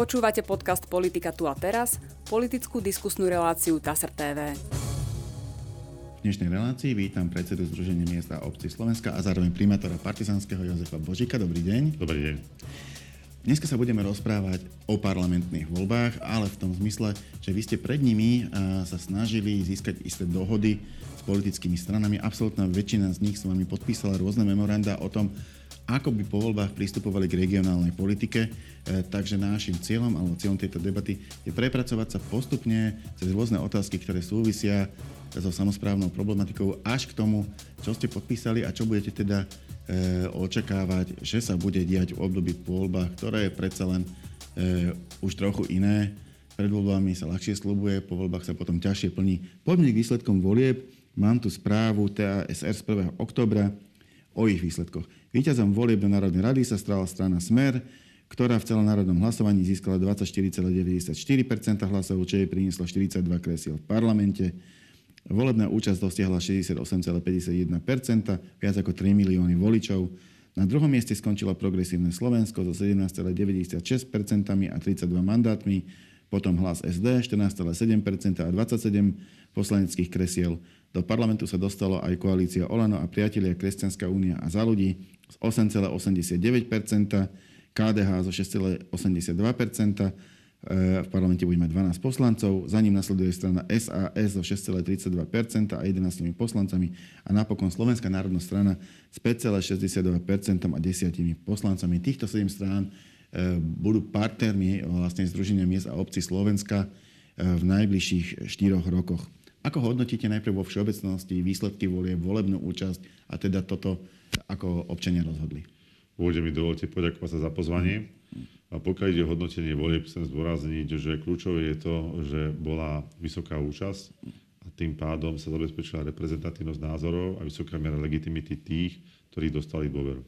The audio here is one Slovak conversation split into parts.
Počúvate podcast Politika tu a teraz, politickú diskusnú reláciu TASR TV. V dnešnej relácii vítam predsedu Združenia miesta a obci Slovenska a zároveň primátora partizánskeho Jozefa Božika. Dobrý deň. Dobrý deň. Dneska sa budeme rozprávať o parlamentných voľbách, ale v tom zmysle, že vy ste pred nimi sa snažili získať isté dohody s politickými stranami. Absolutná väčšina z nich s vami podpísala rôzne memoranda o tom, ako by po voľbách pristupovali k regionálnej politike. E, takže našim cieľom alebo cieľom tejto debaty je prepracovať sa postupne cez rôzne otázky, ktoré súvisia so samozprávnou problematikou až k tomu, čo ste podpísali a čo budete teda e, očakávať, že sa bude diať v období po voľbách, ktoré je predsa len e, už trochu iné. Pred voľbami sa ľahšie slubuje, po voľbách sa potom ťažšie plní. Poďme k výsledkom volieb. Mám tu správu TASR z 1. oktobra o ich výsledkoch. Výťazom volieb do Národnej rady sa stala strana Smer, ktorá v celonárodnom hlasovaní získala 24,94% hlasov, čo jej prinieslo 42 kresiel v parlamente. Volebná účasť dosiahla 68,51%, viac ako 3 milióny voličov. Na druhom mieste skončilo progresívne Slovensko so 17,96% a 32 mandátmi, potom hlas SD 14,7% a 27 poslaneckých kresiel. Do parlamentu sa dostalo aj koalícia Olano a priatelia Kresťanská únia a za ľudí z 8,89%, KDH zo 6,82%, e, v parlamente bude mať 12 poslancov, za ním nasleduje strana SAS so 6,32% a 11 poslancami a napokon Slovenská národná strana s 5,62% a 10 poslancami. Týchto 7 strán budú partnermi vlastne Združenia miest a obcí Slovenska e, v najbližších 4 rokoch. Ako hodnotíte najprv vo všeobecnosti výsledky volie, volebnú účasť a teda toto, ako občania rozhodli? Úvode mi dovolte poďakovať sa za pozvanie. A pokiaľ ide o hodnotenie volieb, chcem zdôrazniť, že kľúčové je to, že bola vysoká účasť a tým pádom sa zabezpečila reprezentatívnosť názorov a vysoká miera legitimity tých, ktorí dostali dôveru.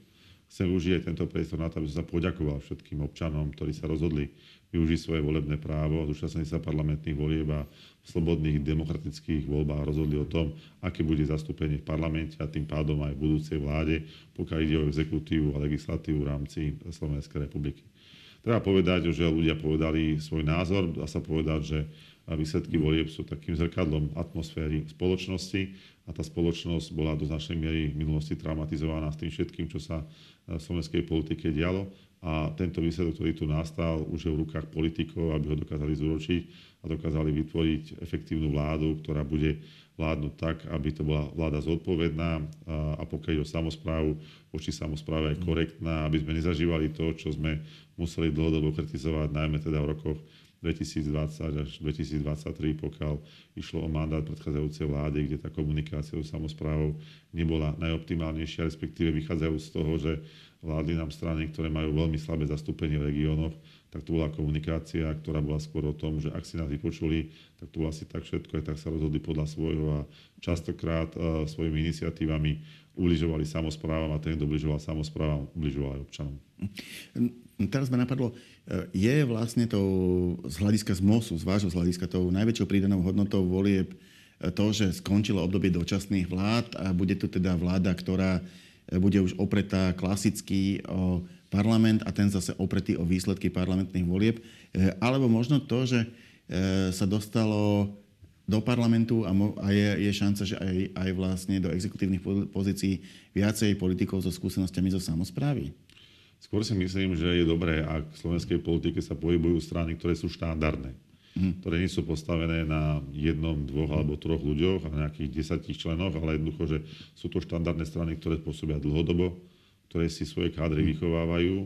Chcem využiť aj tento priestor na to, aby som sa poďakoval všetkým občanom, ktorí sa rozhodli využiť svoje volebné právo, zúčastniť sa parlamentných volieb a v slobodných demokratických voľbách rozhodli o tom, aké bude zastúpenie v parlamente a tým pádom aj v budúcej vláde, pokiaľ ide o exekutívu a legislatívu v rámci Slovenskej republiky. Treba povedať, že ľudia povedali svoj názor. Dá sa povedať, že výsledky volieb sú takým zrkadlom atmosféry spoločnosti. A tá spoločnosť bola do značnej miery v minulosti traumatizovaná s tým všetkým, čo sa v slovenskej politike dialo. A tento výsledok, ktorý tu nastal, už je v rukách politikov, aby ho dokázali zúročiť a dokázali vytvoriť efektívnu vládu, ktorá bude vládnuť tak, aby to bola vláda zodpovedná a pokiaľ o samozprávu, voči samozpráve aj korektná, aby sme nezažívali to, čo sme museli dlhodobo kritizovať, najmä teda v rokoch 2020 až 2023, pokiaľ išlo o mandát predchádzajúcej vlády, kde tá komunikácia so samozprávou nebola najoptimálnejšia, respektíve vychádzajú z toho, že vládli nám strany, ktoré majú veľmi slabé zastúpenie v regiónoch, tak to bola komunikácia, ktorá bola skôr o tom, že ak si nás vypočuli, tak to asi tak všetko, aj tak sa rozhodli podľa svojho a častokrát uh, svojimi iniciatívami ubližovali samozprávam a ten, kto ubližoval samozprávam, ubližoval aj občanom. Hm, teraz ma napadlo, e, je vlastne to z hľadiska z MOSu, z vášho z hľadiska tou najväčšou pridanou hodnotou volieb e, to, že skončilo obdobie dočasných vlád a bude tu teda vláda, ktorá bude už opretá klasicky o parlament a ten zase opretý o výsledky parlamentných volieb. E, alebo možno to, že e, sa dostalo do parlamentu a, a je, je šanca, že aj, aj vlastne do exekutívnych pozícií viacej politikov so skúsenostiami zo samozprávy? Skôr si myslím, že je dobré, ak v slovenskej politike sa pohybujú strany, ktoré sú štandardné mm. ktoré nie sú postavené na jednom, dvoch alebo troch ľuďoch a na nejakých desatich členoch, ale jednoducho, že sú to štandardné strany, ktoré pôsobia dlhodobo, ktoré si svoje kádry mm. vychovávajú.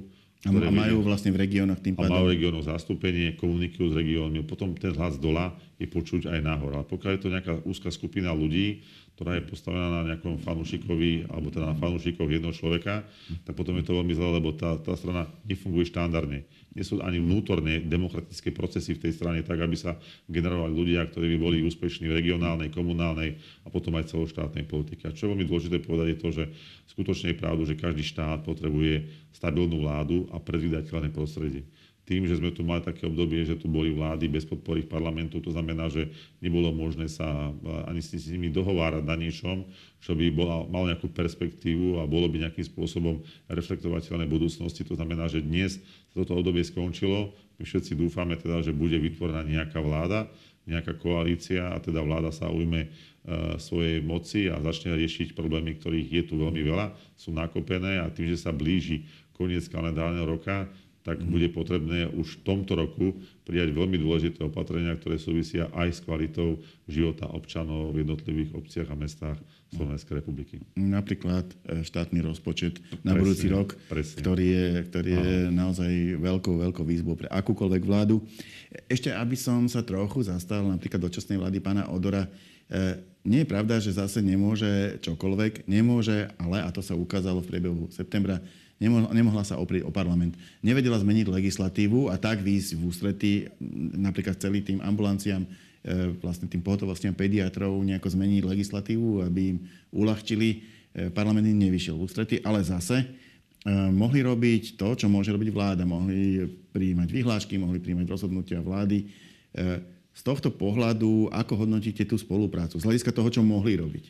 A majú vlastne v regiónoch tým pádom... A majú regiónoch zastúpenie, komunikujú s regiónmi. Potom ten hlas dola je počuť aj nahor. Ale pokiaľ je to nejaká úzka skupina ľudí, ktorá je postavená na nejakom fanúšikovi, alebo teda na fanúšikov jednoho človeka, tak potom je to veľmi zle, lebo tá, tá strana nefunguje štandardne. Nie sú ani vnútorné demokratické procesy v tej strane tak, aby sa generovali ľudia, ktorí by boli úspešní v regionálnej, komunálnej a potom aj celoštátnej politike. A čo je veľmi dôležité povedať je to, že skutočne je pravdu, že každý štát potrebuje stabilnú vládu a predvydateľné prostredie. Tým, že sme tu mali také obdobie, že tu boli vlády bez podpory parlamentu, to znamená, že nebolo možné sa ani s nimi dohovárať na niečom, čo by bola, mal nejakú perspektívu a bolo by nejakým spôsobom reflektovateľné budúcnosti. To znamená, že dnes sa toto obdobie skončilo. My všetci dúfame teda, že bude vytvorená nejaká vláda, nejaká koalícia a teda vláda sa ujme svojej moci a začne riešiť problémy, ktorých je tu veľmi veľa, sú nakopené a tým, že sa blíži koniec kalendárneho roka, tak mm. bude potrebné už v tomto roku prijať veľmi dôležité opatrenia, ktoré súvisia aj s kvalitou života občanov v jednotlivých obciach a mestách Slovenskej republiky. Napríklad e, štátny rozpočet na presne, budúci rok, presne. ktorý je, ktorý je naozaj veľkou, veľkou výzvou pre akúkoľvek vládu. Ešte, aby som sa trochu zastal napríklad dočasnej vlády pána Odora, e, nie je pravda, že zase nemôže čokoľvek, nemôže, ale, a to sa ukázalo v priebehu septembra, nemohla sa oprieť o parlament. Nevedela zmeniť legislatívu a tak výjsť v ústretí napríklad celý tým ambulanciám, e, vlastne tým pohotovostiam pediatrov nejako zmeniť legislatívu, aby im uľahčili. E, parlament im nevyšiel v ústretí, ale zase e, mohli robiť to, čo môže robiť vláda. Mohli prijímať vyhlášky, mohli prijímať rozhodnutia vlády. Z tohto pohľadu, ako hodnotíte tú spoluprácu? Z hľadiska toho, čo mohli robiť?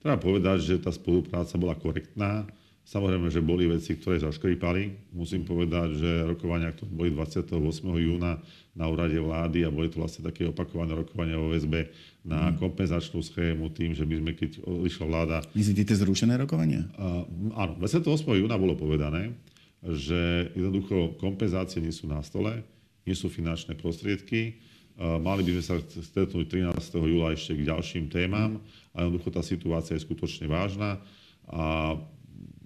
Treba povedať, že tá spolupráca bola korektná Samozrejme, že boli veci, ktoré zaškripali. Musím povedať, že rokovania, ktoré boli 28. júna na úrade vlády a boli to vlastne také opakované rokovania o VSB na mhm. kompenzačnú schému tým, že my sme, keď išla vláda... Myslíte tie zrušené rokovania? Uh, áno, 28. júna bolo povedané, že jednoducho kompenzácie nie sú na stole, nie sú finančné prostriedky, mali by sme sa stretnúť 13. júla ešte k ďalším témam a jednoducho tá situácia je skutočne vážna a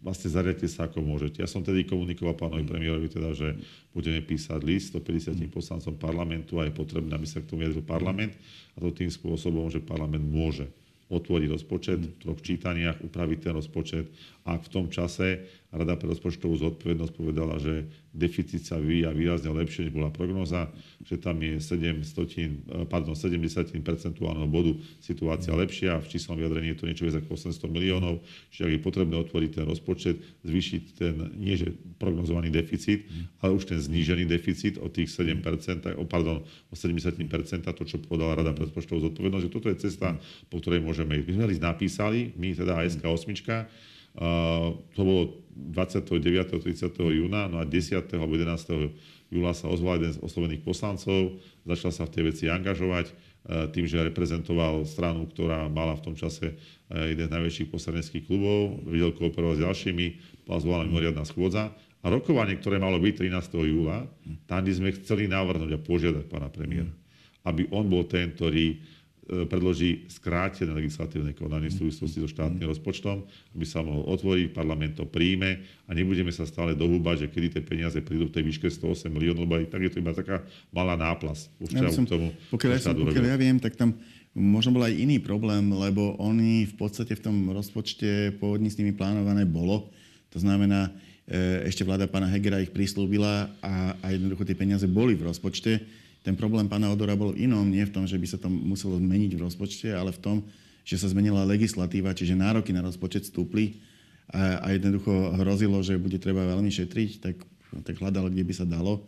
vlastne zariadte sa ako môžete. Ja som tedy komunikoval pánovi premiérovi, teda, že budeme písať list 150 poslancom parlamentu a je potrebné, aby sa k tomu vyjadril parlament a to tým spôsobom, že parlament môže otvoriť rozpočet v troch čítaniach, upraviť ten rozpočet. Ak v tom čase Rada pre rozpočtovú zodpovednosť povedala, že deficit sa vyvíja výrazne lepšie, než bola prognoza, že tam je 7 stotín, eh, pardon, 70 percentuálneho bodu situácia lepšia, v číslom vyjadrení je to niečo viac ako 800 miliónov, čiže ak je potrebné otvoriť ten rozpočet, zvýšiť ten, nie že prognozovaný deficit, ale už ten znížený deficit o tých 7%, o, pardon, o 70%, to, čo povedala Rada pre rozpočtovú zodpovednosť, že toto je cesta, po ktorej môžeme ísť. My sme napísali, my teda ASK 8, to bolo 29. 30. júna, no a 10. alebo 11. júla sa ozval jeden z oslovených poslancov, začal sa v tej veci angažovať e, tým, že reprezentoval stranu, ktorá mala v tom čase e, jeden z najväčších poslaneckých klubov, videl kooperovať s ďalšími, bola zvolaná mimoriadná schôdza. A rokovanie, ktoré malo byť 13. júla, tam by sme chceli navrhnúť a požiadať pána premiéra, aby on bol ten, ktorý predloží skrátené legislatívne konanie v súvislosti so štátnym rozpočtom, aby sa mohol otvoriť, parlament to príjme a nebudeme sa stále dohúbať, že kedy tie peniaze prídu v tej výške 108 miliónov, lebo aj tak je to iba taká malá náplas. Ja som, tomu, pokiaľ, ja som, pokiaľ ja viem, tak tam možno bol aj iný problém, lebo oni v podstate v tom rozpočte pôvodne s nimi plánované bolo. To znamená, e, ešte vláda pána Hegera ich prislúbila a, a jednoducho tie peniaze boli v rozpočte ten problém pána Odora bol inom, nie v tom, že by sa to muselo zmeniť v rozpočte, ale v tom, že sa zmenila legislatíva, čiže nároky na rozpočet stúpli a, a jednoducho hrozilo, že bude treba veľmi šetriť, tak, tak hľadal, kde by sa dalo.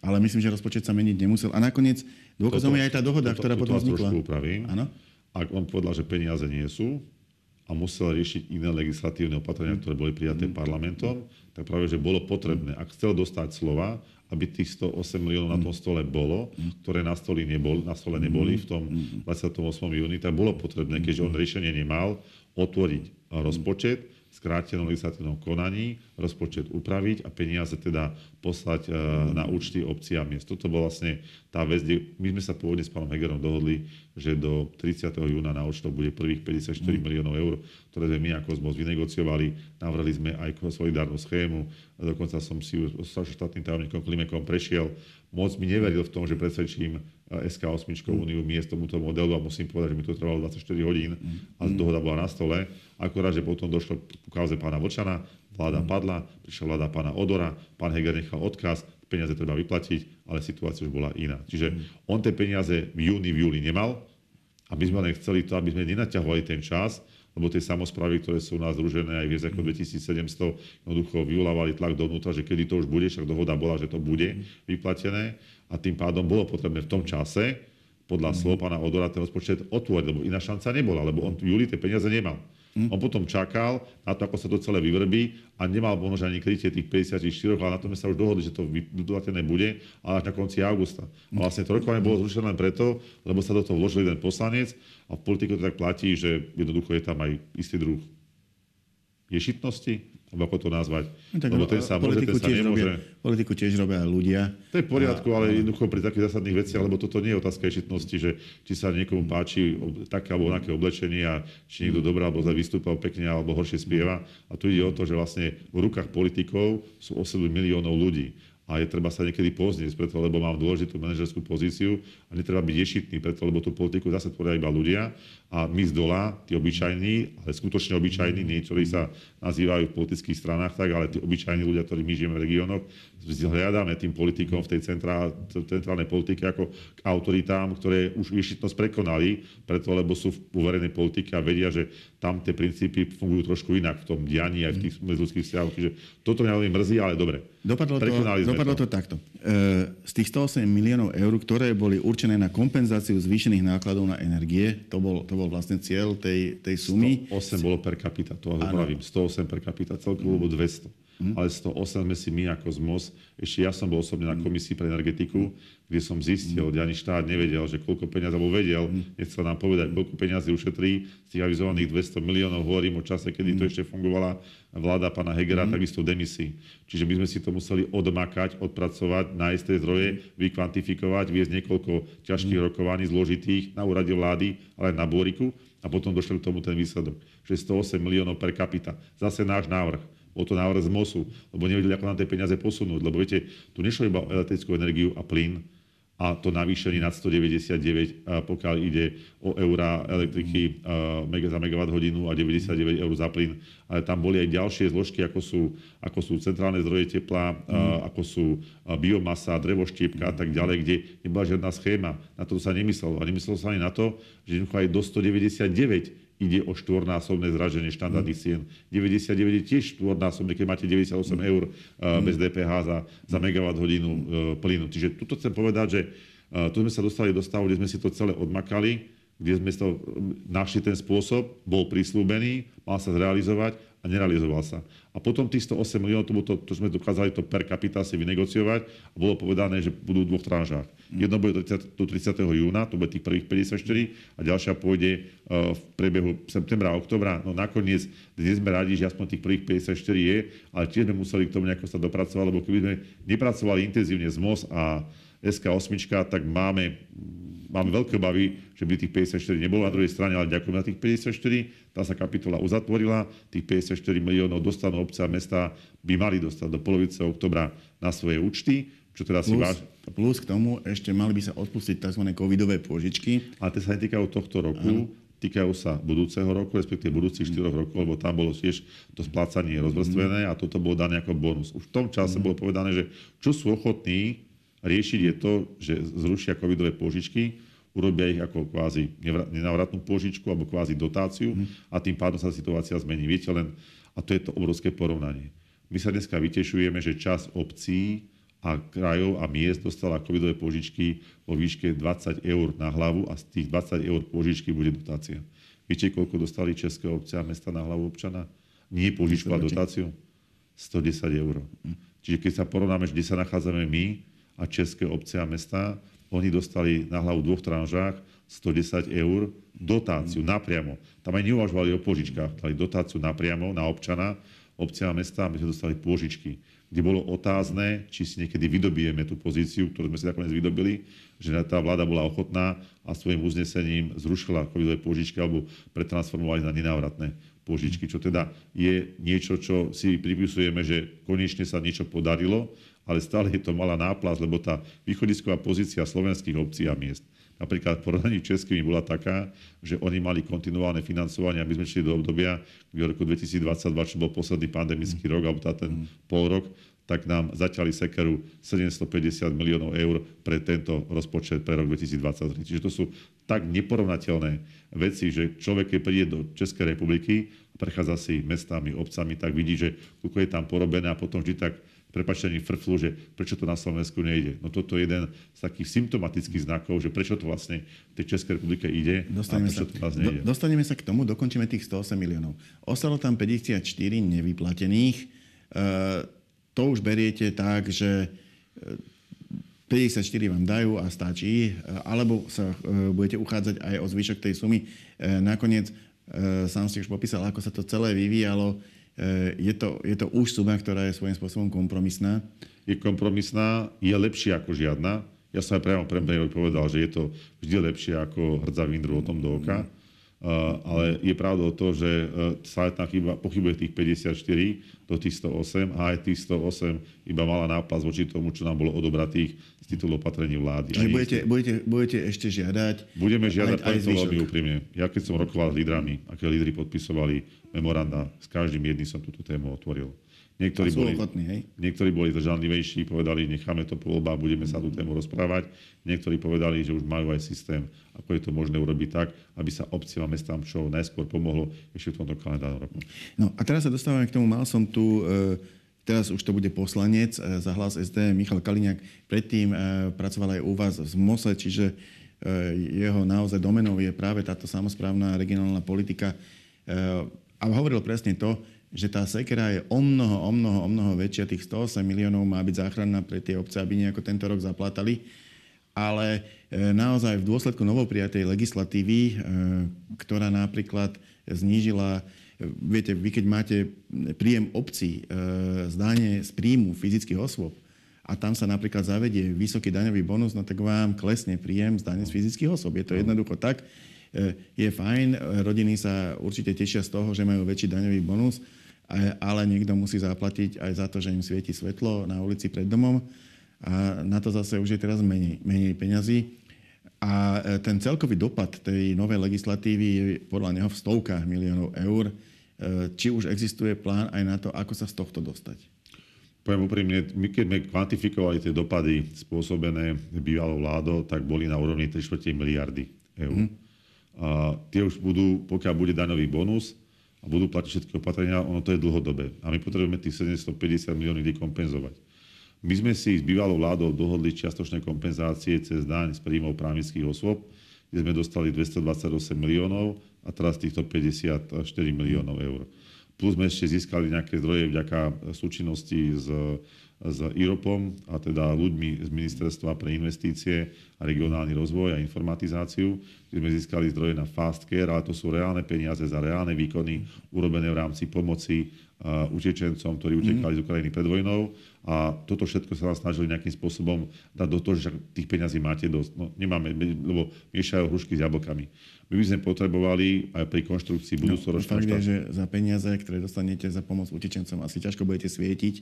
Ale myslím, že rozpočet sa meniť nemusel. A nakoniec dôkazom je aj tá dohoda, toto, ktorá toto potom vznikla. Upravím. Áno? Ak on povedal, že peniaze nie sú a musel riešiť iné legislatívne opatrenia, ktoré boli prijaté mm. parlamentom, tak práve, že bolo potrebné, ak chcel dostať slova aby tých 108 miliónov na tom stole bolo, ktoré na, stole nebol, na stole neboli v tom 28. júni, tak bolo potrebné, keďže on riešenie nemal, otvoriť rozpočet, skrátenom legislatívnom konaní, rozpočet upraviť a peniaze teda poslať e, na účty obcí a miest. Toto bola vlastne tá vec, kde my sme sa pôvodne s pánom Hegerom dohodli, že do 30. júna na účtoch bude prvých 54 mm. miliónov eur, ktoré sme my ako ZMOS vynegociovali. Navrhli sme aj solidárnu schému, dokonca som si s štátnym tajomníkom Klimekom prešiel. Moc mi neveril v tom, že presvedčím SK8 Úniu miest tomuto modelu a musím povedať, že mi to trvalo 24 hodín a dohoda bola na stole. Akorát, že potom došlo k kauze pána Vočana, vláda padla, prišla vláda pána Odora, pán Heger nechal odkaz, peniaze treba vyplatiť, ale situácia už bola iná. Čiže on tie peniaze v júni, v júli nemal a my sme len chceli to, aby sme nenaťahovali ten čas lebo tie samozprávy, ktoré sú u nás združené aj viac ako 2700, jednoducho vyvolávali tlak dovnútra, že kedy to už bude, však dohoda bola, že to bude vyplatené a tým pádom bolo potrebné v tom čase podľa slov pána Odora ten rozpočet otvoriť, lebo iná šanca nebola, lebo on v júli tie peniaze nemal. On potom čakal na to, ako sa to celé vyvrbí a nemal možno ani krytie tých 54, ale na tom sa už dohodli, že to vyplatené bude, ale až na konci augusta. A vlastne to rokovanie bolo zrušené len preto, lebo sa do toho vložil jeden poslanec a v politike to tak platí, že jednoducho je tam aj istý druh ješitnosti, ako to nazvať. No, tak, Lebo ten sa môže, ten sa tiež nemôže... robia, politiku tiež robia ľudia. To je v poriadku, a, ale jednoducho pri takých zásadných veciach, lebo toto nie je otázka ješitnosti, že či sa niekomu páči také alebo onaké oblečenie a či niekto dobrá alebo zle vystúpal pekne alebo horšie spieva. A tu ide o to, že vlastne v rukách politikov sú 8 miliónov ľudí a je treba sa niekedy poznieť, preto, lebo mám dôležitú manažerskú pozíciu a netreba byť ješitný, preto, lebo tú politiku zase tvoria iba ľudia a my z dola, tí obyčajní, ale skutočne obyčajní, nie ktorí sa nazývajú v politických stranách tak, ale tí obyčajní ľudia, ktorí my žijeme v regiónoch, hľadáme tým politikom v tej centrál, centrálnej politike ako k autoritám, ktoré už ješitnosť prekonali, preto, lebo sú v verejnej politike a vedia, že tam tie princípy fungujú trošku inak v tom dianí aj v tých medziludských vzťahoch. Čiže toto mňa veľmi mrzí, ale dobre. Dopadlo to, dopadlo to takto. E, z tých 108 miliónov eur, ktoré boli určené na kompenzáciu zvýšených nákladov na energie, to bol, to bol vlastne cieľ tej, tej sumy. 108 bolo per capita, to ale pravím. 108 per capita, celkovo bolo 200. Mm. Ale 108 sme si my ako ZMOS, ešte ja som bol osobne na mhm. komisii pre energetiku, kde som zistil, mm. ani štát nevedel, že koľko peniazí, alebo vedel, mm. nechcel nám povedať, koľko peniazí ušetrí z tých avizovaných 200 miliónov, hovorím o čase, kedy mm. to ešte fungovala vláda pána Hegera, mm. takisto demisí. Čiže my sme si to museli odmakať, odpracovať, nájsť tie zdroje, vykvantifikovať, viesť niekoľko ťažkých mm. rokovaní zložitých na úrade vlády, ale aj na Boriku a potom došli k tomu ten výsledok, že 108 miliónov per capita. Zase náš návrh bol to návrh z MOSu, lebo nevedeli, ako nám tie peniaze posunúť. Lebo viete, tu nešlo iba o elektrickú energiu a plyn, a to navýšenie nad 199, pokiaľ ide o eurá elektriky za megawatt hodinu a 99 eur za plyn. Ale tam boli aj ďalšie zložky, ako sú, ako sú centrálne zdroje tepla, mm. ako sú biomasa, drevoštiepka a tak ďalej, kde nebola žiadna schéma. Na to sa nemyslelo. A nemyslelo sa ani na to, že aj do 199 ide o štvornásobné zraženie štandardných mm. cien. 99 je tiež štvornásobné, keď máte 98 mm. eur uh, bez DPH za, za megawatt hodinu uh, plynu. Čiže tuto chcem povedať, že uh, tu sme sa dostali do stavu, kde sme si to celé odmakali, kde sme to našli ten spôsob, bol prislúbený, mal sa zrealizovať a nerealizoval sa. A potom tých 108 miliónov, to, to, to sme dokázali to per capita si vynegociovať a bolo povedané, že budú v dvoch tranžách. Mm. Jedno bude do 30, do 30. júna, to bude tých prvých 54 a ďalšia pôjde uh, v priebehu septembra a oktobra. No nakoniec, dnes sme radi, že aspoň tých prvých 54 je, ale tiež sme museli k tomu nejako sa dopracovať, lebo keby sme nepracovali intenzívne z MOS a SK8, tak máme máme veľké obavy, že by tých 54 nebolo na druhej strane, ale ďakujem na tých 54. Tá sa kapitola uzatvorila. Tých 54 miliónov dostanú obce a mesta, by mali dostať do polovice oktobra na svoje účty. Čo teda plus, si váž... plus k tomu ešte mali by sa odpustiť tzv. covidové pôžičky. Ale tie sa netýkajú tohto roku, Aha týkajú sa budúceho roku, respektíve budúcich 4 rokov, lebo tam bolo tiež to splácanie rozvrstvené a toto bolo dané ako bonus. Už v tom čase mm. bolo povedané, že čo sú ochotní riešiť je to, že zrušia covidové pôžičky, urobia ich ako kvázi nenávratnú pôžičku alebo kvázi dotáciu a tým pádom sa situácia zmení. Viete len, a to je to obrovské porovnanie. My sa dneska vytešujeme, že čas obcí a krajov a miest dostala covidové pôžičky vo výške 20 eur na hlavu a z tých 20 eur pôžičky bude dotácia. Viete, koľko dostali české obce a mesta na hlavu občana? Nie pôžičku a dotáciu? 110 eur. Čiže keď sa porovnáme, kde sa nachádzame my, a české obce a mesta, oni dostali na hlavu dvoch tranžách 110 eur dotáciu napriamo. Tam aj neuvažovali o požičkách, dali dotáciu napriamo na občana, obce a mesta my sme dostali pôžičky, kde bolo otázne, či si niekedy vydobijeme tú pozíciu, ktorú sme si nakoniec vydobili, že tá vláda bola ochotná a svojim uznesením zrušila covidové pôžičky alebo pretransformovali na nenávratné pôžičky, čo teda je niečo, čo si pripisujeme, že konečne sa niečo podarilo, ale stále je to malá náplast, lebo tá východisková pozícia slovenských obcí a miest napríklad v porovnaní českými bola taká, že oni mali kontinuálne financovanie a my sme šli do obdobia, kde v roku 2022, čo bol posledný pandemický rok, alebo tá ten pol rok, tak nám zaťali sekeru 750 miliónov eur pre tento rozpočet pre rok 2023. Čiže to sú tak neporovnateľné veci, že človek, keď príde do Českej republiky, prechádza si mestami, obcami, tak vidí, že koľko je tam porobené a potom vždy tak prepačení frflu, že prečo to na Slovensku nejde. No toto je jeden z takých symptomatických znakov, že prečo to vlastne v tej Českej republike ide dostaneme a prečo sa, to nejde. Do, dostaneme sa k tomu, dokončíme tých 108 miliónov. Ostalo tam 54 nevyplatených. E, to už beriete tak, že 54 e, vám dajú a stačí, e, alebo sa e, budete uchádzať aj o zvyšok tej sumy. Nakoniec, sám si už popísal, ako sa to celé vyvíjalo je to, je to už suma, ktorá je svojím spôsobom kompromisná? Je kompromisná, je lepšia ako žiadna. Ja som aj priamo premiérovi povedal, že je to vždy lepšie ako hrdzavý vindru o tom do oka. Mm. Uh, ale je pravda o to, že uh, sa chyba, pochybuje tých 54 do tých 108 a aj tých 108 iba mala nápas voči tomu, čo nám bolo odobratých z titulu opatrení vlády. Čiže budete, budete, budete ešte žiadať? Budeme žiadať aj, aj veľmi úprimne. Ja keď som rokoval s lídrami, aké lídry podpisovali memoranda, s každým jedným som túto tému otvoril. Niektorí boli, ochotní, hej? niektorí boli zdržanlivejší, povedali, necháme to po voľbách, budeme sa tú tému rozprávať. Niektorí povedali, že už majú aj systém, ako je to možné urobiť tak, aby sa obciam a mestám čo najskôr pomohlo ešte v tomto kalendárnom roku. No a teraz sa dostávame k tomu, mal som tu, e, teraz už to bude poslanec e, za hlas SD, Michal Kaliňák, predtým e, pracoval aj u vás v MOSE, čiže jeho naozaj domenou je práve táto samozprávna regionálna politika. A hovoril presne to, že tá sekera je o mnoho, o mnoho, o mnoho väčšia. Tých 108 miliónov má byť záchranná pre tie obce, aby nejako tento rok zaplatali. Ale e, naozaj v dôsledku novoprijatej legislatívy, e, ktorá napríklad znížila e, Viete, vy keď máte príjem obcí z dáne z príjmu fyzických osôb a tam sa napríklad zavedie vysoký daňový bonus, no tak vám klesne príjem z dáne z fyzických osôb. Je to jednoducho tak. Je fajn, rodiny sa určite tešia z toho, že majú väčší daňový bonus, ale niekto musí zaplatiť aj za to, že im svieti svetlo na ulici pred domom a na to zase už je teraz menej, menej peňazí. A e, ten celkový dopad tej novej legislatívy je podľa neho v stovkách miliónov eur. E, či už existuje plán aj na to, ako sa z tohto dostať? Poviem úprimne, my keď sme kvantifikovali tie dopady spôsobené bývalou vládou, tak boli na úrovni 3 miliardy eur. Mm. A tie už budú, pokiaľ bude daňový bonus, a budú platiť všetky opatrenia, ono to je dlhodobé. A my potrebujeme tých 750 miliónov kompenzovať. My sme si s bývalou vládou dohodli čiastočné kompenzácie cez daň z príjmov právnických osôb, kde sme dostali 228 miliónov a teraz týchto 54 miliónov eur. Plus sme ešte získali nejaké zdroje vďaka súčinnosti s s IROPom, a teda ľuďmi z Ministerstva pre investície a regionálny rozvoj a informatizáciu, kde sme získali zdroje na Fast Care, ale to sú reálne peniaze za reálne výkony urobené v rámci pomoci uh, utečencom, ktorí utekali mm. z Ukrajiny pred vojnou. A toto všetko sa nás snažili nejakým spôsobom dať do toho, že tých peňazí máte dosť. No, nemáme, lebo miešajú hrušky s jablkami. My by sme potrebovali aj pri konštrukcii budúcoročného no, je, že za peniaze, ktoré dostanete za pomoc utečencom, asi ťažko budete svietiť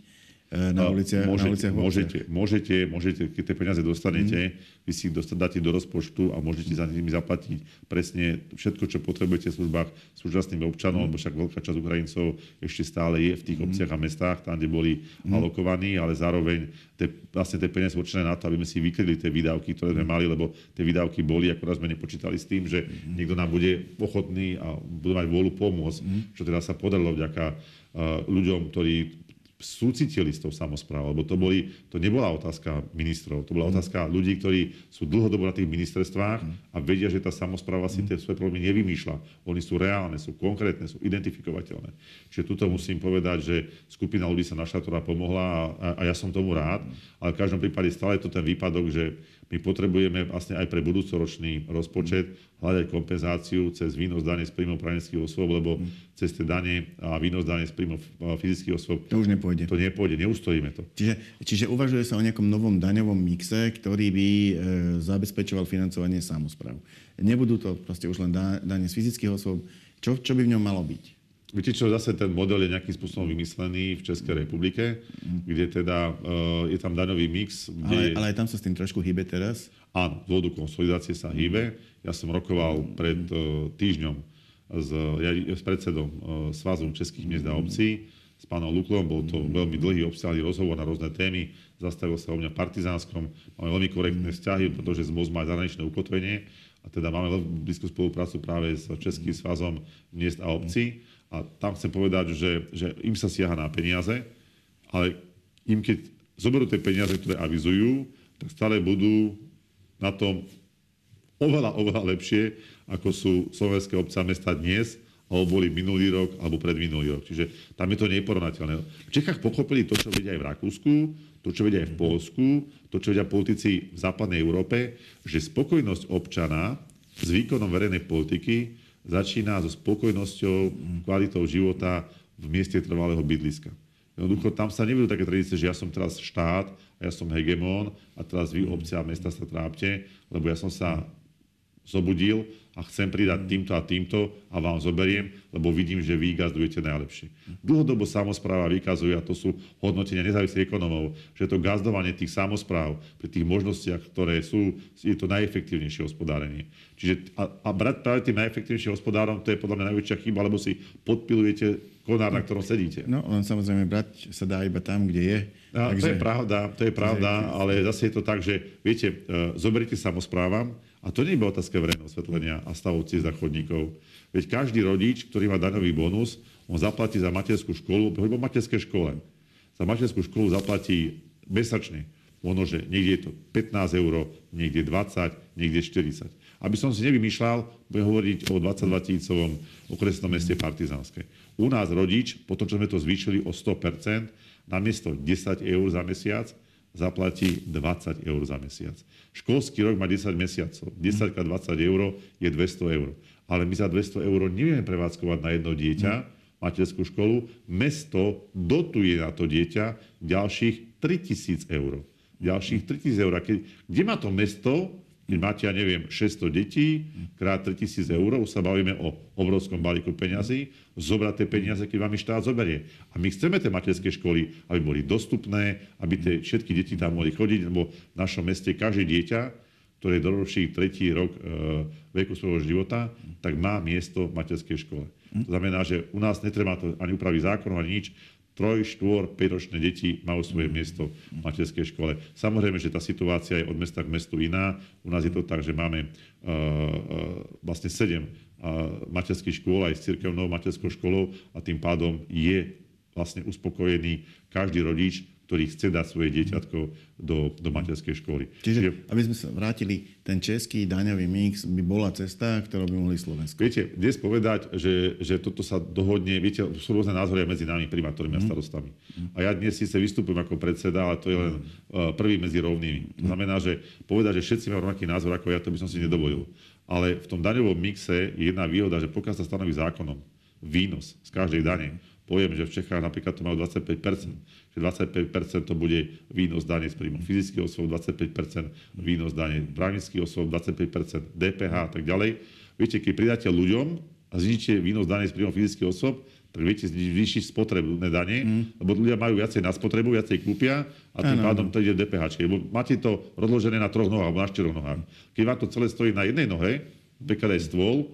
na uliciach. Môžete, na uliciach môžete, môžete, môžete, keď tie peniaze dostanete, mm. vy si ich dáte do rozpočtu a môžete za nimi zaplatiť presne všetko, čo potrebujete v službách súčasným občanom, mm. lebo však veľká časť Ukrajincov ešte stále je v tých mm. obciach a mestách, tam, kde boli mm. alokovaní, ale zároveň te, vlastne tie peniaze určené na to, aby sme si vykryli tie výdavky, ktoré sme mali, lebo tie výdavky boli, akorát sme nepočítali s tým, že mm. niekto nám bude ochotný a bude mať vôľu pomôcť, mm. čo teda sa podarilo vďaka uh, ľuďom, ktorí súcitili s tou samozprávou, lebo to, boli, to nebola otázka ministrov, to bola mm. otázka ľudí, ktorí sú dlhodobo na tých ministerstvách mm. a vedia, že tá samozpráva si mm. tie svoje problémy nevymýšľa. Oni sú reálne, sú konkrétne, sú identifikovateľné. Čiže tuto musím povedať, že skupina ľudí sa našla, ktorá pomohla a, a, ja som tomu rád, ale v každom prípade stále je to ten výpadok, že my potrebujeme vlastne aj pre budúcoročný rozpočet hľadať kompenzáciu cez výnos dane z príjmov právnických osôb, lebo mm. Cez tie dane a výnos dane z príjmov fyzických osôb to už nepôjde. To nepôjde, neustojíme to. Čiže, čiže uvažuje sa o nejakom novom daňovom mixe, ktorý by e, zabezpečoval financovanie samozpráv. Nebudú to proste už len dane z fyzických osôb. Čo, čo by v ňom malo byť? Viete čo, zase ten model je nejakým spôsobom vymyslený v Českej republike, kde teda uh, je tam daňový mix. Kde... Ale, ale aj tam sa s tým trošku hýbe teraz? Áno, z dôvodu konsolidácie sa hýbe. Ja som rokoval pred uh, týždňom s, s predsedom uh, Svazu Českých miest a obcí, s pánom Luklom, bol to veľmi dlhý, obsiahly rozhovor na rôzne témy, zastavil sa o mňa partizánskom, máme veľmi korektné vzťahy, pretože z MOZ má zahraničné ukotvenie. A teda máme veľmi blízku spoluprácu práve s Českým svazom miest a obcí. A tam chcem povedať, že, že im sa siaha na peniaze, ale im keď zoberú tie peniaze, ktoré avizujú, tak stále budú na tom oveľa, oveľa lepšie, ako sú slovenské obce a mesta dnes, alebo boli minulý rok, alebo predminulý rok. Čiže tam je to neporovnateľné. V Čechách pochopili to, čo vedia aj v Rakúsku, to, čo vedia aj v Polsku, to, čo vedia politici v západnej Európe, že spokojnosť občana s výkonom verejnej politiky začína so spokojnosťou, kvalitou života v mieste trvalého bydliska. Jednoducho tam sa nebudú také tradície, že ja som teraz štát a ja som hegemón a teraz vy obce a mesta sa trápte, lebo ja som sa zobudil a chcem pridať týmto a týmto a vám zoberiem, lebo vidím, že vy gazdujete najlepšie. Dlhodobo samozpráva vykazuje, a to sú hodnotenia nezávislých ekonomov, že to gazdovanie tých samozpráv pri tých možnostiach, ktoré sú, je to najefektívnejšie hospodárenie. Čiže a, a brať práve tým najefektívnejším hospodárom, to je podľa mňa najväčšia chyba, lebo si podpilujete konár, na ktorom sedíte. No, len samozrejme brať sa dá iba tam, kde je. A, takže... To je pravda, to je pravda, ale zase je to tak, že viete, uh, zoberiete samozprávam, a to nie je otázka verejného osvetlenia a stavov ciest a chodníkov. Veď každý rodič, ktorý má daňový bonus, on zaplatí za materskú školu, lebo v materskej škole. Za materskú školu zaplatí mesačne. Ono, že niekde je to 15 eur, niekde 20, niekde 40. Aby som si nevymýšľal, budem hovoriť o 22 tisícovom okresnom meste Partizánske. U nás rodič, potom čo sme to zvýšili o 100%, namiesto 10 eur za mesiac, zaplatí 20 eur za mesiac. Školský rok má 10 mesiacov. 10 x 20 eur je 200 eur. Ale my za 200 eur nevieme prevádzkovať na jedno dieťa, materskú školu. Mesto dotuje na to dieťa ďalších 3000 eur. Ďalších 3000 eur. Keď, kde má to mesto keď máte, ja neviem, 600 detí, krát 3000 eur, sa bavíme o obrovskom balíku peňazí, zobrať tie peniaze, keď vám ich štát zoberie. A my chceme tie materské školy, aby boli dostupné, aby tie všetky deti tam mohli chodiť, lebo v našom meste každé dieťa, ktoré doruší tretí rok e, veku svojho života, tak má miesto v materskej škole. To znamená, že u nás netreba to ani upraviť zákon, ani nič troj, štvor, 5-ročné deti majú svoje miesto v materskej škole. Samozrejme, že tá situácia je od mesta k mestu iná. U nás je to tak, že máme uh, uh, vlastne 7 uh, materských škôl aj s cirkevnou materskou školou a tým pádom je vlastne uspokojený každý rodič, ktorý chce dať svoje dieťatko do, do materskej školy. Čiže, Čiže, aby sme sa vrátili, ten český daňový mix by bola cesta, ktorú by mohli Slovensko. Viete, dnes povedať, že, že toto sa dohodne, viete, sú rôzne názory medzi nami, primátormi mm. a mhm. starostami. Mm. A ja dnes síce vystupujem ako predseda, ale to je len uh, prvý medzi rovnými. To mhm. znamená, že povedať, že všetci majú rovnaký názor ako ja, to by som si nedovolil. Ale v tom daňovom mixe je jedna výhoda, že pokiaľ sa stanoví zákonom výnos z každej dane, poviem, že v Čechách napríklad to majú 25%, že 25% to bude výnos dane z príjmu fyzických osôb, 25% výnos dane právnických osôb, 25% DPH a tak ďalej. Viete, keď pridáte ľuďom a znižíte výnos dane z príjmu fyzických osôb, tak viete zvýšiť spotrebné dane, mm. lebo ľudia majú viacej na spotrebu, viacej kúpia a tým ano. pádom to ide DPH. Lebo máte to rozložené na troch nohách alebo na štyroch nohách. Keď vám to celé stojí na jednej nohe, napríklad aj stôl,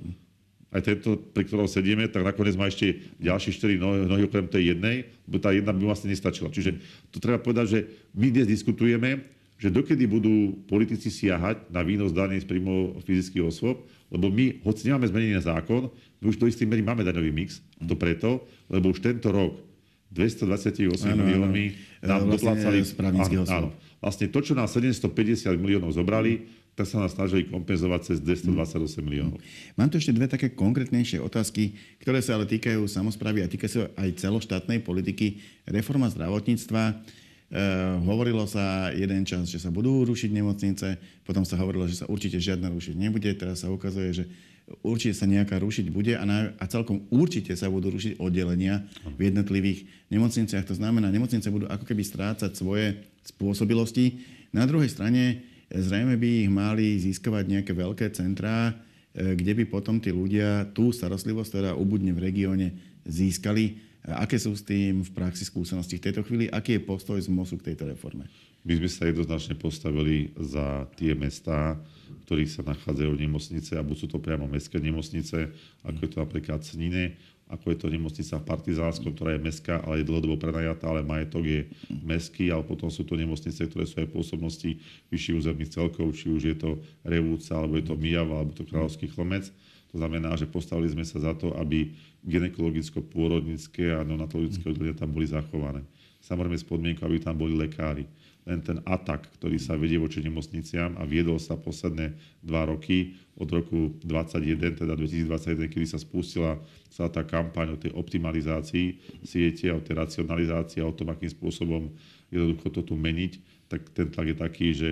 aj tento, pri ktorom sedíme, tak nakoniec má ešte ďalšie 4 nohy, nohy okrem tej jednej, bo tá jedna by vlastne nestačila. Čiže to treba povedať, že my dnes diskutujeme, že dokedy budú politici siahať na výnos daní z príjmov fyzických osôb, lebo my, hoci nemáme zmenený zákon, my už do istým miery máme daňový mix. To preto, lebo už tento rok 228 miliónmi nám vlastne doplácali... Áno, áno. Vlastne to, čo nám 750 miliónov zobrali, tak sa nás snažili kompenzovať cez 228 miliónov. Mám tu ešte dve také konkrétnejšie otázky, ktoré sa ale týkajú samozprávy a týkajú sa aj celoštátnej politiky. Reforma zdravotníctva. E, hovorilo sa jeden čas, že sa budú rušiť nemocnice, potom sa hovorilo, že sa určite žiadna rušiť nebude, teraz sa ukazuje, že určite sa nejaká rušiť bude a, na, a celkom určite sa budú rušiť oddelenia v jednotlivých nemocniciach. To znamená, nemocnice budú ako keby strácať svoje spôsobilosti. Na druhej strane Zrejme by ich mali získavať nejaké veľké centrá, e, kde by potom tí ľudia tú starostlivosť, ktorá ubudne v regióne, získali. Aké sú s tým v praxi skúsenosti v tejto chvíli? Aký je postoj z MOSu k tejto reforme? My sme sa jednoznačne postavili za tie mestá, ktorých sa nachádzajú nemocnice, a sú to priamo mestské nemocnice, ako je to napríklad Snine, ako je to nemocnica v Partizánskom, ktorá je mestská, ale je dlhodobo prenajatá, ale majetok je mestský, ale potom sú to nemocnice, ktoré sú aj pôsobnosti vyšších územných celkov, či už je to Revúca, alebo je to Mijava, alebo to Kráľovský chlomec. To znamená, že postavili sme sa za to, aby ginekologicko-pôrodnické a neonatologické oddelenia tam boli zachované. Samozrejme s podmienkou, aby tam boli lekári. Len ten atak, ktorý sa vedie voči nemocniciam a viedol sa posledné dva roky, od roku 2021, teda 2021, kedy sa spustila celá tá kampaň o tej optimalizácii siete, o tej racionalizácii a o tom, akým spôsobom jednoducho to tu meniť, tak ten tlak je taký, že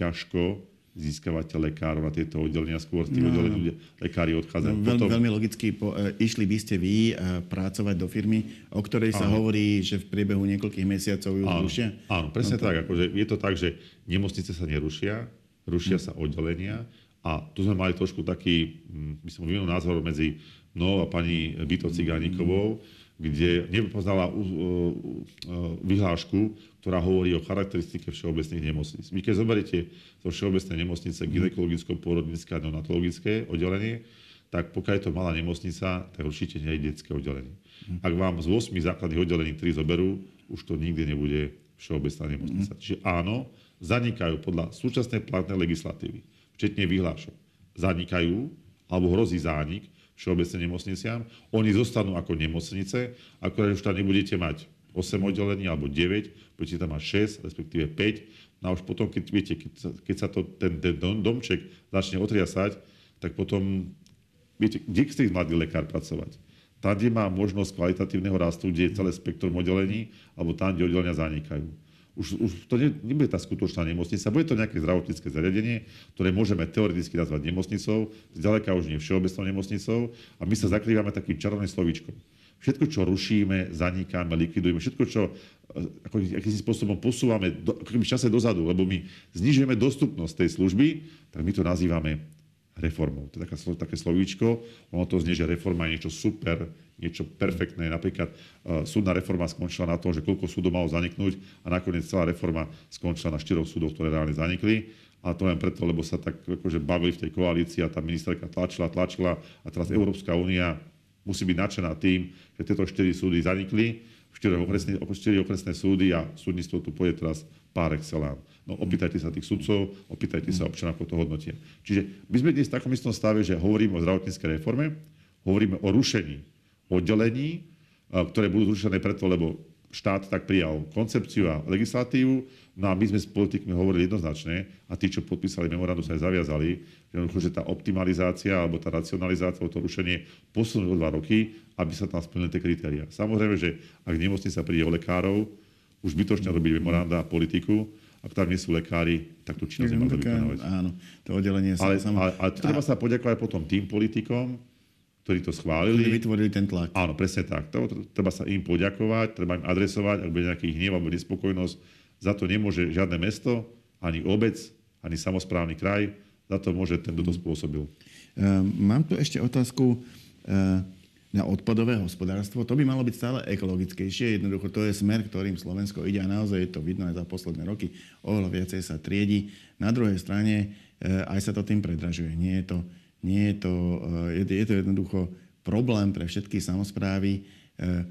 ťažko získavate lekárov na tieto oddelenia, skôr z tých no, oddelení lekári odchádzajú. No, veľmi, Potom... veľmi logicky, po, e, išli by ste vy e, pracovať do firmy, o ktorej sa áno. hovorí, že v priebehu niekoľkých mesiacov ju áno, zrušia? Áno, presne no, tak. Akože je to tak, že nemocnice sa nerušia, rušia hm. sa oddelenia a tu sme mali trošku taký, hm, by som výmenu názor medzi mnou a pani Vito Cigánikovou, hm kde nepoznala vyhlášku, ktorá hovorí o charakteristike všeobecných nemocníc. Vy keď zoberiete zo všeobecnej nemocnice ginekologicko-pôrodnické a neonatologické oddelenie, tak pokiaľ je to malá nemocnica, tak určite nie je detské oddelenie. Ak vám z 8 základných oddelení 3 zoberú, už to nikdy nebude všeobecná nemocnica. Mm. Čiže áno, zanikajú podľa súčasnej platnej legislatívy, včetne vyhlášok. Zanikajú, alebo hrozí zánik všeobecne nemocniciam. Oni zostanú ako nemocnice, akorát už tam nebudete mať 8 oddelení alebo 9, budete tam mať 6, respektíve 5. No a už potom, keď, viete, keď, sa, keď sa to, ten, ten domček začne otriasať, tak potom, viete, kde chce mladý lekár pracovať? Tam, kde má možnosť kvalitatívneho rastu, kde je celé spektrum oddelení, alebo tam, kde oddelenia zanikajú už, už to ne, nebude tá skutočná nemocnica, bude to nejaké zdravotnícke zariadenie, ktoré môžeme teoreticky nazvať nemocnicou, zďaleka už nie všeobecnou nemocnicou a my sa zakrývame takým čarovným slovíčkom. Všetko, čo rušíme, zanikáme, likvidujeme, všetko, čo eh, ako, akým spôsobom posúvame do, v čase dozadu, lebo my znižujeme dostupnosť tej služby, tak my to nazývame reformou. To je taká, také slovíčko, ono to znie, že reforma je niečo super, niečo perfektné. Napríklad uh, súdna reforma skončila na tom, že koľko súdov malo zaniknúť a nakoniec celá reforma skončila na štyroch súdoch, ktoré reálne zanikli. A to len preto, lebo sa tak akože bavili v tej koalícii a tá ministerka tlačila, tlačila a teraz Európska únia musí byť nadšená tým, že tieto štyri súdy zanikli, štyri okresné, štyri okresné súdy a súdnictvo tu pôjde teraz pár excellence. No opýtajte sa tých sudcov, opýtajte sa občana, ako to hodnotia. Čiže my sme dnes v takom istom stave, že hovoríme o zdravotníckej reforme, hovoríme o rušení oddelení, ktoré budú zrušené preto, lebo štát tak prijal koncepciu a legislatívu, no a my sme s politikmi hovorili jednoznačne a tí, čo podpísali memorandum, sa aj zaviazali, že, že tá optimalizácia alebo tá racionalizácia, alebo to rušenie posunú o dva roky, aby sa tam splnili tie kritéria. Samozrejme, že ak nemocnica príde o lekárov, už bytočne robiť memoranda a politiku, ak tam nie sú lekári, tak tú činnosť nemá vykonávať. Áno, to oddelenie sa... Ale, samo... ale, ale treba sa poďakovať potom tým politikom, ktorí to schválili. Ktorí vytvorili ten tlak. Áno, presne tak. To, treba sa im poďakovať, treba im adresovať, ak bude nejaký hnev alebo nespokojnosť. Za to nemôže žiadne mesto, ani obec, ani samozprávny kraj. Za to môže ten, kto to spôsobil. Um, mám tu ešte otázku. Uh, na odpadové hospodárstvo. To by malo byť stále ekologickejšie. Jednoducho to je smer, ktorým Slovensko ide a naozaj je to vidno aj za posledné roky. Oveľa viacej sa triedi. Na druhej strane eh, aj sa to tým predražuje. Nie je to, nie je to, eh, je, je to jednoducho problém pre všetky samozprávy. Eh,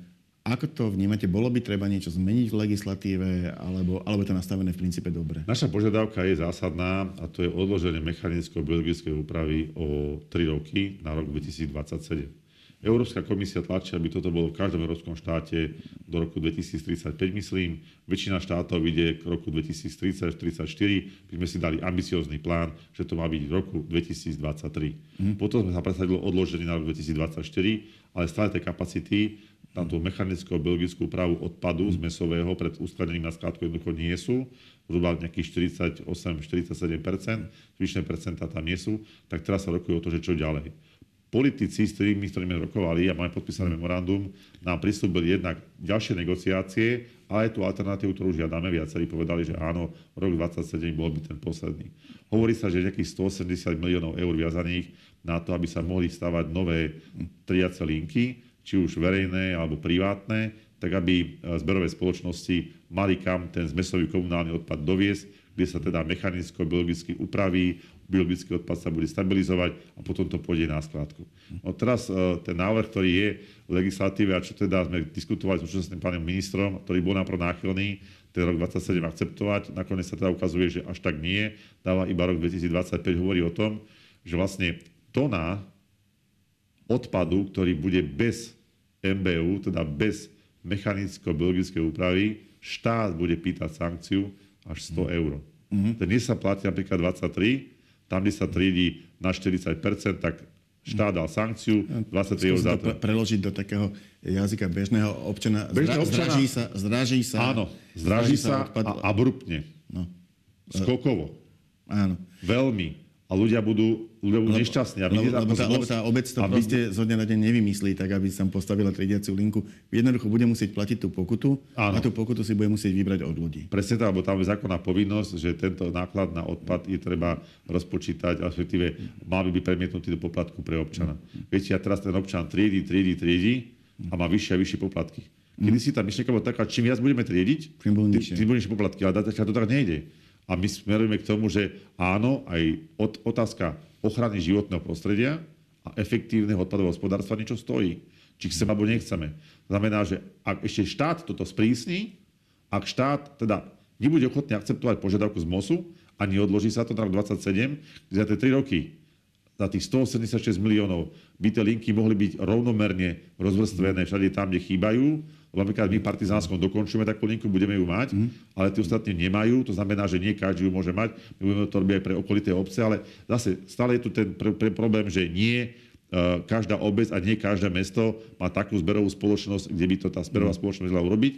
ako to vnímate? Bolo by treba niečo zmeniť v legislatíve, alebo, alebo je to nastavené v princípe dobre? Naša požiadavka je zásadná a to je odloženie mechanicko-biologickej úpravy o 3 roky na rok 2027. Európska komisia tlačí, aby toto bolo v každom európskom štáte do roku 2035, myslím. Väčšina štátov ide k roku 2030-2034. My sme si dali ambiciózny plán, že to má byť v roku 2023. Mm. Potom sme sa presadilo odloženie na rok 2024, ale stále tie kapacity na tú mechanickú a biologickú úpravu odpadu z mesového pred uskladením na skládku jednoducho nie sú. Zhruba nejakých 48-47%, zvyšné percentá tam nie sú. Tak teraz sa rokuje o to, že čo ďalej politici, s ktorými, s ktorými rokovali a máme podpísané memorandum, nám prislúbili jednak ďalšie negociácie, ale aj tú alternatívu, ktorú žiadame, viacerí povedali, že áno, rok 27 bol by ten posledný. Hovorí sa, že nejakých 180 miliónov eur viazaných na to, aby sa mohli stavať nové triace linky, či už verejné alebo privátne, tak aby e, zberové spoločnosti mali kam ten zmesový komunálny odpad doviesť, kde sa teda mechanicko-biologicky upraví, biologický odpad sa bude stabilizovať a potom to pôjde na skládku. No teraz e, ten návrh, ktorý je v legislatíve a čo teda sme diskutovali s súčasným pánom ministrom, ktorý bol naprv náchylný, ten rok 27 akceptovať, nakoniec sa teda ukazuje, že až tak nie, dáva iba rok 2025, hovorí o tom, že vlastne tona odpadu, ktorý bude bez MBU, teda bez mechanicko-biologickej úpravy, štát bude pýtať sankciu až 100 eur. Mm-hmm. Dnes sa platí napríklad 23, tam, kde sa triedí na 40%, tak štát dal sankciu, 23 eur za to. preložiť do takého jazyka bežného občana. Bežného občana zdraží sa, zdraží sa. Áno, zdraží, zdraží sa, sa a abruptne. No. Skokovo. Áno. Veľmi a ľudia budú, ľudia budú nešťastní. Aby lebo, lebo, tá, lebo tá obec to aby... proste zo dňa na deň nevymyslí, tak aby sa postavila triediaciu linku. Jednoducho bude musieť platiť tú pokutu Áno. a tú pokutu si bude musieť vybrať od ľudí. Presne tak, lebo tam je zákonná povinnosť, že tento náklad na odpad je treba rozpočítať, respektíve mal by byť premietnutý do poplatku pre občana. Viete, a teraz ten občan triedi, triedi, triedi a má vyššie a vyššie poplatky. Kedy si tá myšlienka bola taká, čím viac budeme triediť, tým budú nižšie poplatky, ale to tak nejde. A my smerujeme k tomu, že áno, aj od, otázka ochrany životného prostredia a efektívneho odpadového hospodárstva niečo stojí. Či chceme alebo nechceme. Znamená, že ak ešte štát toto sprísni, ak štát teda nebude ochotný akceptovať požiadavku z MOSu a neodloží sa to na rok 27, kde za tie 3 roky za tých 186 miliónov by tie linky mohli byť rovnomerne rozvrstvené všade tam, kde chýbajú, napríklad my partizánskom dokončíme takú linku, budeme ju mať, mm. ale tí ostatní nemajú, to znamená, že nie každý ju môže mať, my budeme to robiť aj pre okolité obce, ale zase stále je tu ten pr- pr- problém, že nie uh, každá obec a nie každé mesto má takú zberovú spoločnosť, kde by to tá zberová mm. spoločnosť mohla urobiť.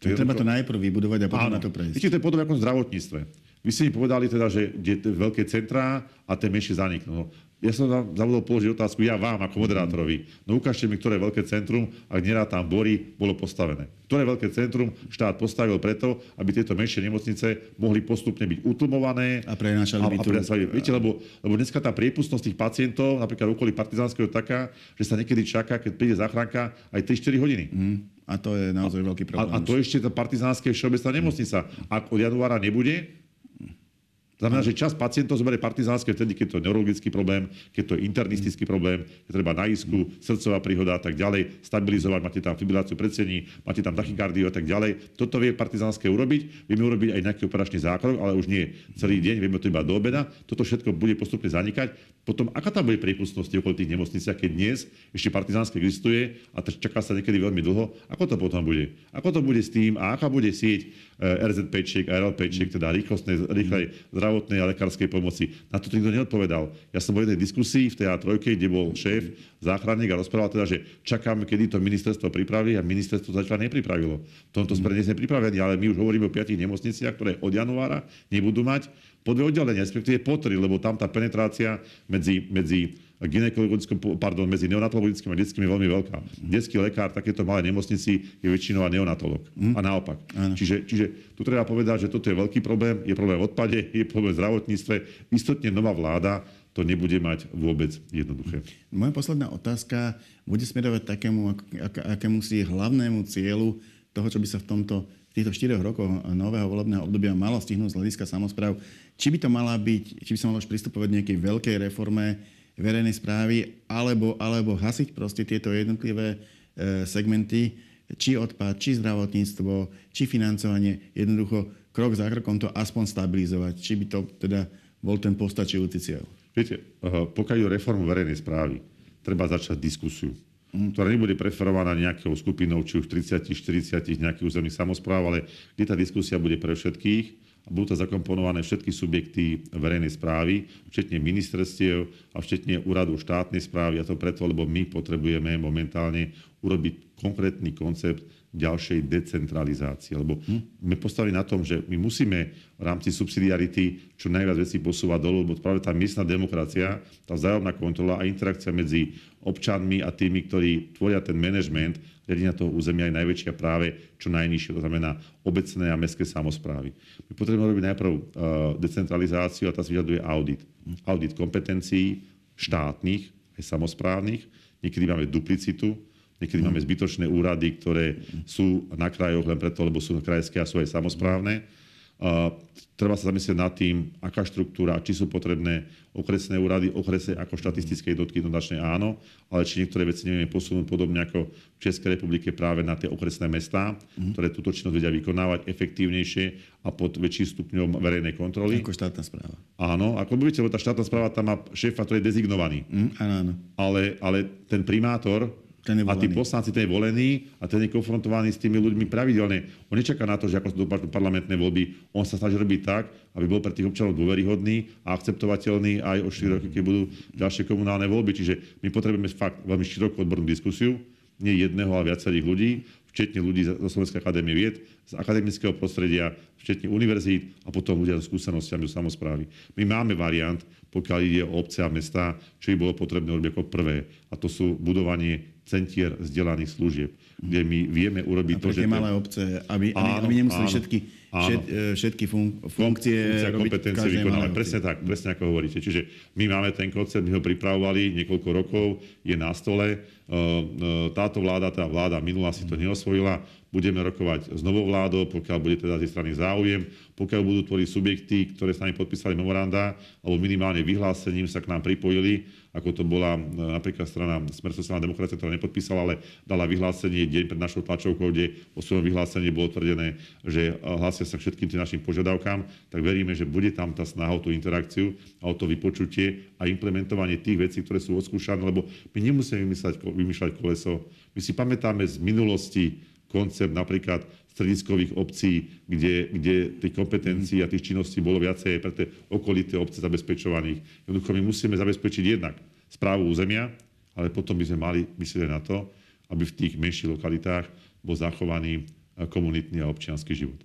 To treba to najprv vybudovať a potom áno. na to prejsť. Viete, to je podobne ako v zdravotníctve. Vy ste mi povedali teda, že kde veľké centrá a tie menšie zaniknú. No, ja som vám zavodol položiť otázku, ja vám ako moderátorovi. No ukážte mi, ktoré veľké centrum, ak tam Bory, bolo postavené. Ktoré veľké centrum štát postavil preto, aby tieto menšie nemocnice mohli postupne byť utlmované. A prenášali by tu... Viete, lebo, lebo dneska tá priepustnosť tých pacientov, napríklad okolí Partizánskeho, taká, že sa niekedy čaká, keď príde záchranka, aj 3-4 hodiny. Mm. A to je naozaj veľký problém. A, a to ešte tá partizánska všeobecná nemocnica. Ak od januára nebude, Znamená, že čas pacientov zoberie partizánske vtedy, keď to je neurologický problém, keď to je internistický problém, keď treba na isku, srdcová príhoda a tak ďalej, stabilizovať, máte tam fibriláciu predsení, máte tam tachykardiu a tak ďalej. Toto vie partizánske urobiť, vieme urobiť aj nejaký operačný zákrok, ale už nie celý deň, vieme to iba do obeda. Toto všetko bude postupne zanikať. Potom, aká tam bude prípustnosť okolo tých nemocniciach, keď dnes ešte partizánske existuje a čaká sa niekedy veľmi dlho, ako to potom bude? Ako to bude s tým a aká bude sieť RZP-čiek a RLP-čiek, teda rýchlostnej, rýchlej zdravotnej a lekárskej pomoci. Na to nikto neodpovedal. Ja som bol v jednej diskusii v tej A3, kde bol šéf, záchranník a rozprával teda, že čakáme, kedy to ministerstvo pripraví a ministerstvo zatiaľ nepripravilo. V tomto smere nie sme ale my už hovoríme o piatich nemocniciach, ktoré od januára nebudú mať po dve oddelenia, respektíve po tri, lebo tam tá penetrácia medzi, medzi ginekologickom, pardon, medzi neonatologickým a detským je veľmi veľká. Detský lekár takéto malé nemocnici je väčšinou neonatolog. Mm. A naopak. Ano. Čiže, čiže tu treba povedať, že toto je veľký problém, je problém v odpade, je problém v zdravotníctve. Istotne nová vláda to nebude mať vôbec jednoduché. Moja posledná otázka bude smerovať takému, ak, ak, akému si hlavnému cieľu toho, čo by sa v tomto v týchto 4 rokoch nového volebného obdobia malo stihnúť z hľadiska samozpráv. Či by to mala byť, či by sa malo už pristupovať nejakej veľkej reforme verejnej správy, alebo, alebo hasiť proste tieto jednotlivé e, segmenty, či odpad, či zdravotníctvo, či financovanie, jednoducho krok za krokom to aspoň stabilizovať. Či by to teda bol ten postačujúci cieľ. Viete, pokiaľ je reformu verejnej správy, treba začať diskusiu, mm. ktorá nebude preferovaná nejakou skupinou, či už 30, 40 nejakých územných samozpráv, ale kde tá diskusia bude pre všetkých budú to zakomponované všetky subjekty verejnej správy, včetne ministerstiev a včetne úradu štátnej správy. A to preto, lebo my potrebujeme momentálne urobiť konkrétny koncept ďalšej decentralizácie. Lebo sme postavili na tom, že my musíme v rámci subsidiarity čo najviac vecí posúvať dolu, lebo práve tá miestna demokracia, tá vzájomná kontrola a interakcia medzi občanmi a tými, ktorí tvoria ten manažment, riadenia toho územia je najväčšia práve čo najnižšie, to znamená obecné a mestské samozprávy. My potrebujeme robiť najprv uh, decentralizáciu a tá si vyžaduje audit. Audit kompetencií štátnych, aj samozprávnych. Niekedy máme duplicitu, Niekedy máme zbytočné úrady, ktoré sú na krajoch len preto, lebo sú krajské a sú aj samozprávne. Treba sa zamyslieť nad tým, aká štruktúra, či sú potrebné okresné úrady, okresy ako štatistické jednotky, jednoznačne áno, ale či niektoré veci nevieme posunúť podobne ako v Českej republike práve na tie okresné mestá, mm. ktoré túto činnosť vedia vykonávať efektívnejšie a pod väčším stupňom verejnej kontroly. Ako štátna správa. Áno, ako budete, lebo tá štátna správa tam má šéfa, ktorý je dezignovaný. Mm, áno, áno. Ale, ale ten primátor ten je a tí poslanci, ten je volený a ten je konfrontovaný s tými ľuďmi pravidelne. On nečaká na to, že ako sa dopadnú parlamentné voľby, on sa snaží robiť tak, aby bol pre tých občanov dôveryhodný a akceptovateľný aj o 4 roky, keď budú ďalšie komunálne voľby. Čiže my potrebujeme fakt veľmi širokú odbornú diskusiu, nie jedného, ale viacerých ľudí, včetne ľudí zo Slovenskej akadémie vied, z akademického prostredia, včetne univerzít a potom ľudia so skúsenostiami zo samozprávy. My máme variant, pokiaľ ide o obce a mesta, čo by bolo potrebné robiť ako prvé. A to sú budovanie centier vzdelaných služieb, kde my vieme urobiť A to, že... ten- malé obce, aby, aby, Áno, aby nemuseli áno, všetky, áno. všet, e, všetky fun, funkcie funkcia kompetencie vykonávať. Presne tak, presne ako hovoríte. Čiže my máme ten koncept, my ho pripravovali niekoľko rokov, je na stole. E, e, Táto vláda, tá vláda minulá si to neosvojila. Budeme rokovať s novou vládou, pokiaľ bude teda z strany záujem, pokiaľ budú tvoriť subjekty, ktoré s nami podpísali memoranda, alebo minimálne vyhlásením sa k nám pripojili, ako to bola e, napríklad strana Smer sociálna demokracia, ktorá nepodpísala, ale dala vyhlásenie deň pred našou tlačovkou, kde vo svojom vyhlásení bolo tvrdené, že e, hlásia sa všetkým tým našim požiadavkám, tak veríme, že bude tam tá snaha o tú interakciu a o to vypočutie a implementovanie tých vecí, ktoré sú odskúšané, lebo my nemusíme vymýšľať, vymýšľať koleso. My si pamätáme z minulosti koncept napríklad strediskových obcí, kde, kde tých kompetencií a tých činností bolo viacej aj pre tie okolité obce zabezpečovaných. Jednoducho my musíme zabezpečiť jednak správu územia, ale potom by sme mali myslieť na to, aby v tých menších lokalitách bol zachovaný eh, komunitný a občianský život.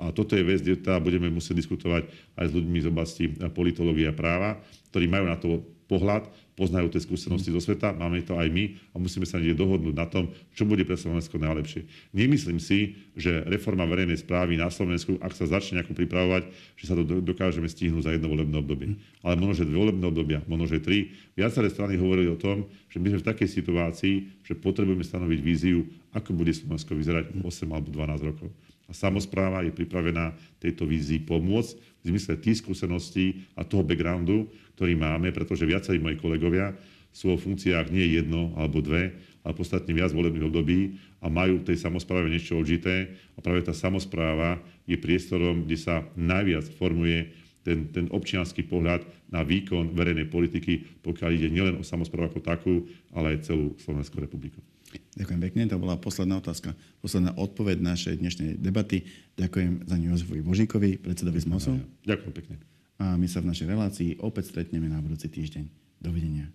A toto je vec, kde teda budeme musieť diskutovať aj s ľuďmi z oblasti eh, politológie a práva, ktorí majú na to pohľad, poznajú tie skúsenosti zo sveta, máme to aj my a musíme sa niekde dohodnúť na tom, čo bude pre Slovensko najlepšie. Nemyslím si, že reforma verejnej správy na Slovensku, ak sa začne nejako pripravovať, že sa to do- dokážeme stihnúť za jedno volebné obdobie. Ale možno, že dve volebné obdobia, možno, že tri. Viaceré strany hovorili o tom, že my sme v takej situácii, že potrebujeme stanoviť víziu, ako bude Slovensko vyzerať 8 alebo 12 rokov. A samozpráva je pripravená tejto vízii pomôcť v zmysle tých skúseností a toho backgroundu, ktorý máme, pretože viacerí moji kolegovia sú vo funkciách nie jedno alebo dve, ale podstatne viac volebných období a majú v tej samozpráve niečo odžité. A práve tá samozpráva je priestorom, kde sa najviac formuje ten, ten občianský pohľad na výkon verejnej politiky, pokiaľ ide nielen o samozprávu ako takú, ale aj celú Slovenskú republiku. Ďakujem pekne, to bola posledná otázka, posledná odpoveď našej dnešnej debaty. Ďakujem za ňu Jozefovi Božíkovi, predsedovi ZMOSu. Ďakujem pekne. A my sa v našej relácii opäť stretneme na budúci týždeň. Dovidenia.